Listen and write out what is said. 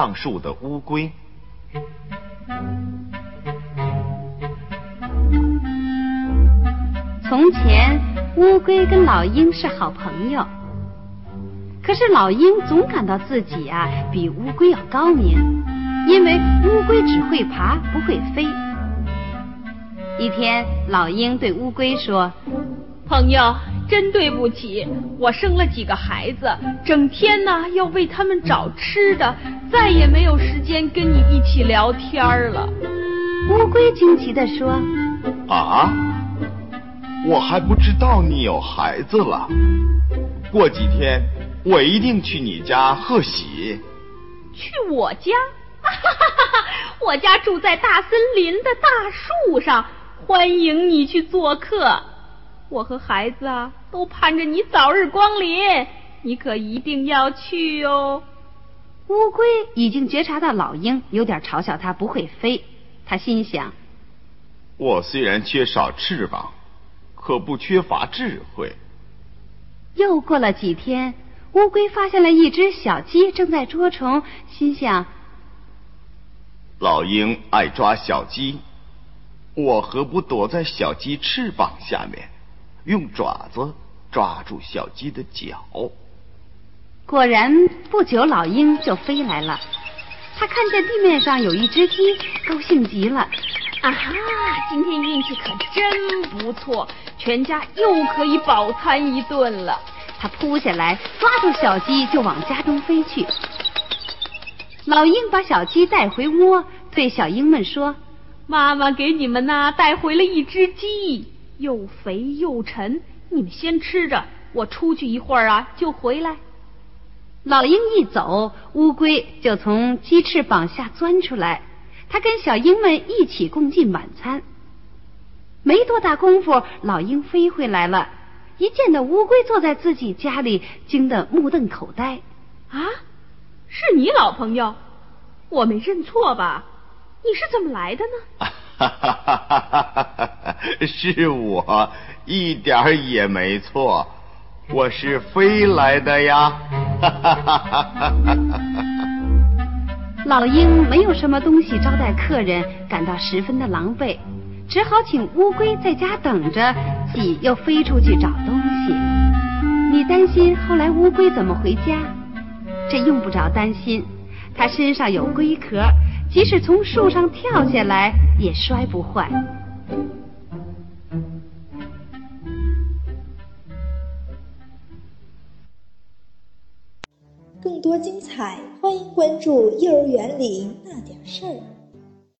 上树的乌龟。从前，乌龟跟老鹰是好朋友。可是老鹰总感到自己啊比乌龟要高明，因为乌龟只会爬不会飞。一天，老鹰对乌龟说：“朋友，真对不起，我生了几个孩子，整天呢要为他们找吃的，再也没有时间跟你一起聊天了。”乌龟惊奇地说：“啊，我还不知道你有孩子了。过几天我一定去你家贺喜。”去我家？哈哈哈！我家住在大森林的大树上。欢迎你去做客，我和孩子啊都盼着你早日光临，你可一定要去哦。乌龟已经觉察到老鹰有点嘲笑它不会飞，他心想：我虽然缺少翅膀，可不缺乏智慧。又过了几天，乌龟发现了一只小鸡正在捉虫，心想：老鹰爱抓小鸡。我何不躲在小鸡翅膀下面，用爪子抓住小鸡的脚？果然，不久老鹰就飞来了。他看见地面上有一只鸡，高兴极了。啊哈！今天运气可真不错，全家又可以饱餐一顿了。他扑下来，抓住小鸡就往家中飞去。老鹰把小鸡带回窝，对小鹰们说。妈妈给你们呐带回了一只鸡，又肥又沉，你们先吃着，我出去一会儿啊就回来。老鹰一走，乌龟就从鸡翅膀下钻出来，它跟小鹰们一起共进晚餐。没多大功夫，老鹰飞回来了，一见到乌龟坐在自己家里，惊得目瞪口呆。啊，是你老朋友？我没认错吧？你是怎么来的呢？哈哈哈哈哈！是我，一点儿也没错，我是飞来的呀！哈哈哈哈哈！老鹰没有什么东西招待客人，感到十分的狼狈，只好请乌龟在家等着，自己又飞出去找东西。你担心后来乌龟怎么回家？这用不着担心，它身上有龟壳。即使从树上跳下来，也摔不坏。更多精彩，欢迎关注《幼儿园里那点事儿》。